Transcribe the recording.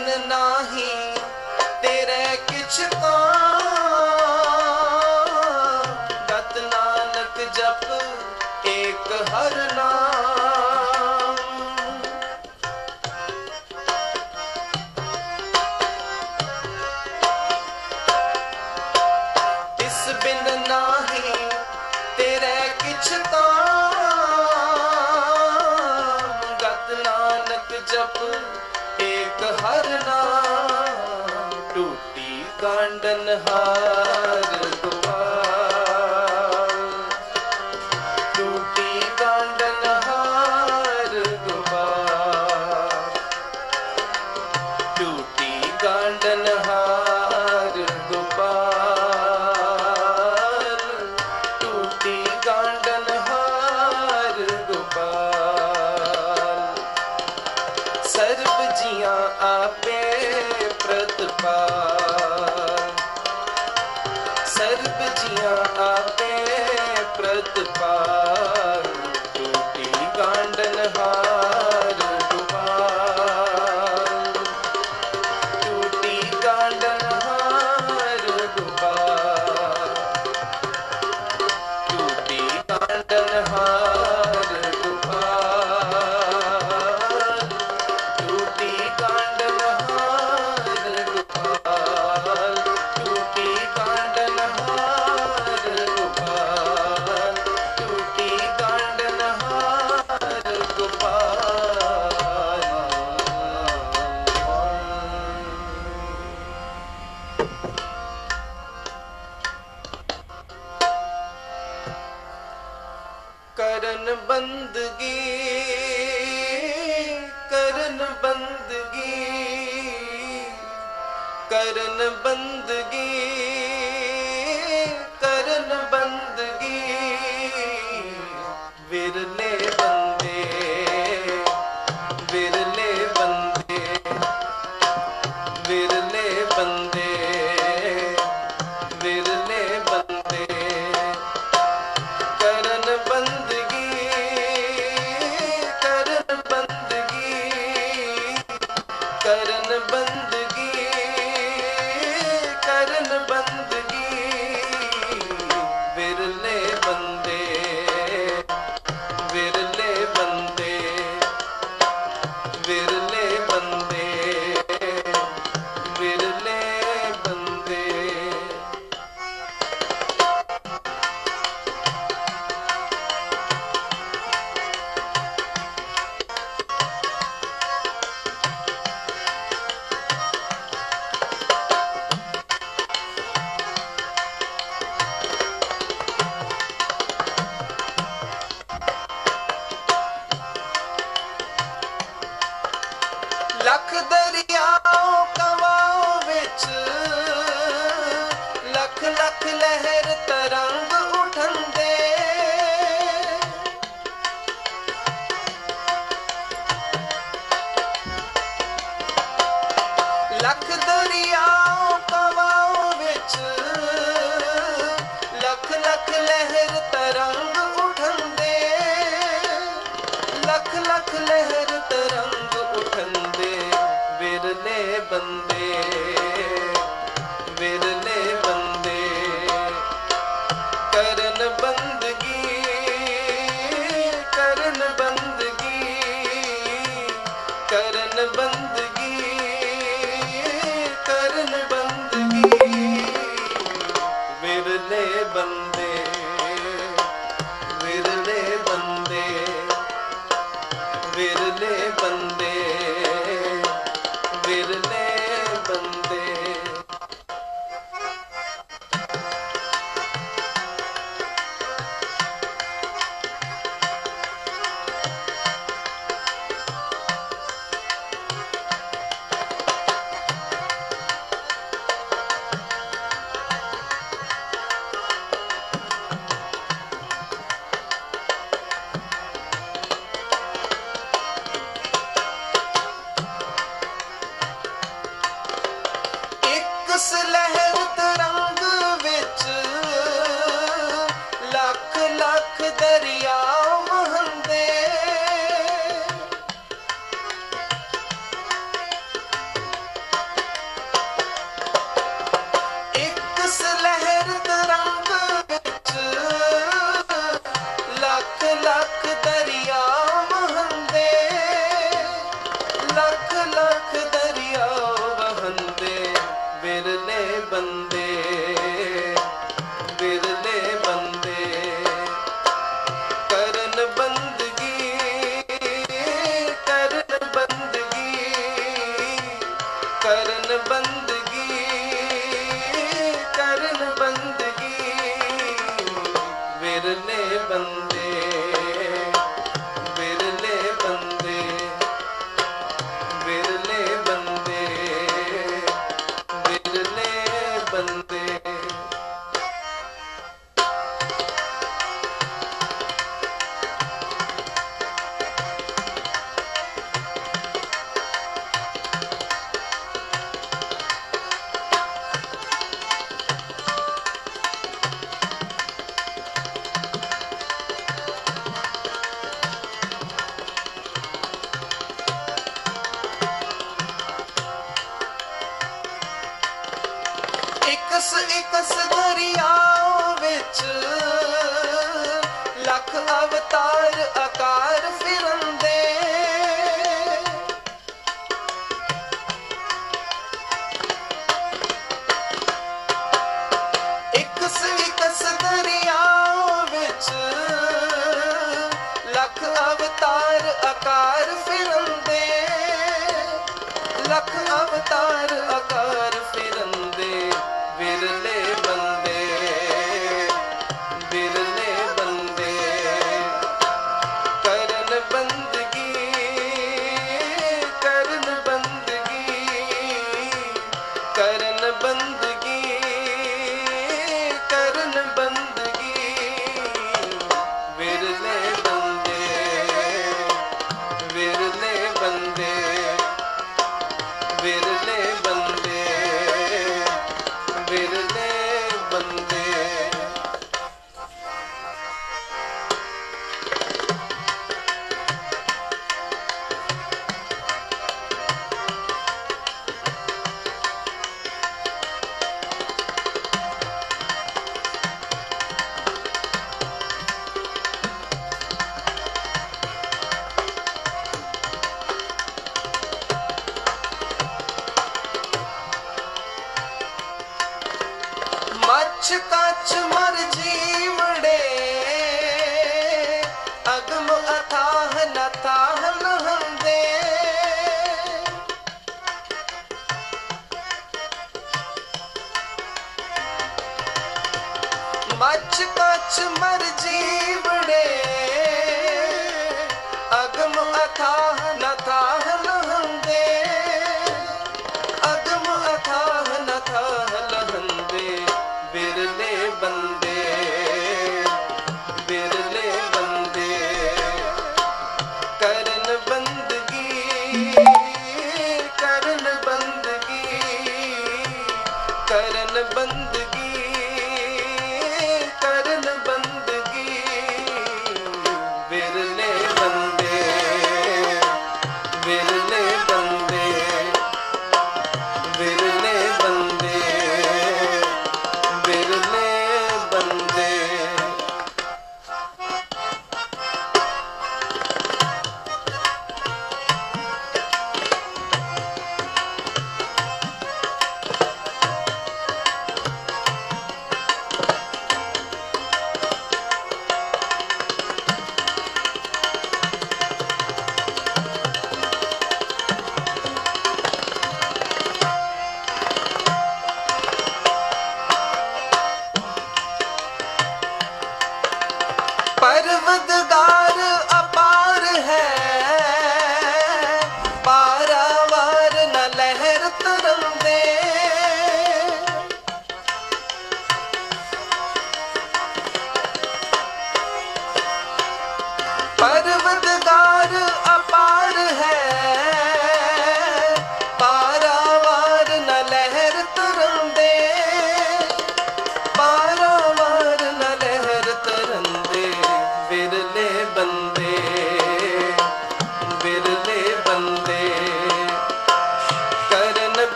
ਬਿਨ ਨਾਹੀ ਤੇਰੇ ਕਿਛ ਕੋ ਬਲਿਹਾਰ ਸਰਬ ਜੀਆਂ ਆਪੇ ਪ੍ਰਤਪਾ ਕਰਨ ਬੰਦਗੀ ਕਰਨ ਬੰਦਗੀ ਕਰਨ ਬੰਦਗੀ। ਬੰਦੇ ਵਿਰਲੇ ਬੰਦੇ ਕਰਨ ਬੰਦਗੀ ਕਰਨ ਬੰਦਗੀ ਕਰਨ ਬੰਦਗੀ ਕਰਨ ਬੰਦਗੀ ਵਿਰਲੇ ਬੰਦੇ। ਬੱਲੇ ਬੰਦੇ avatar.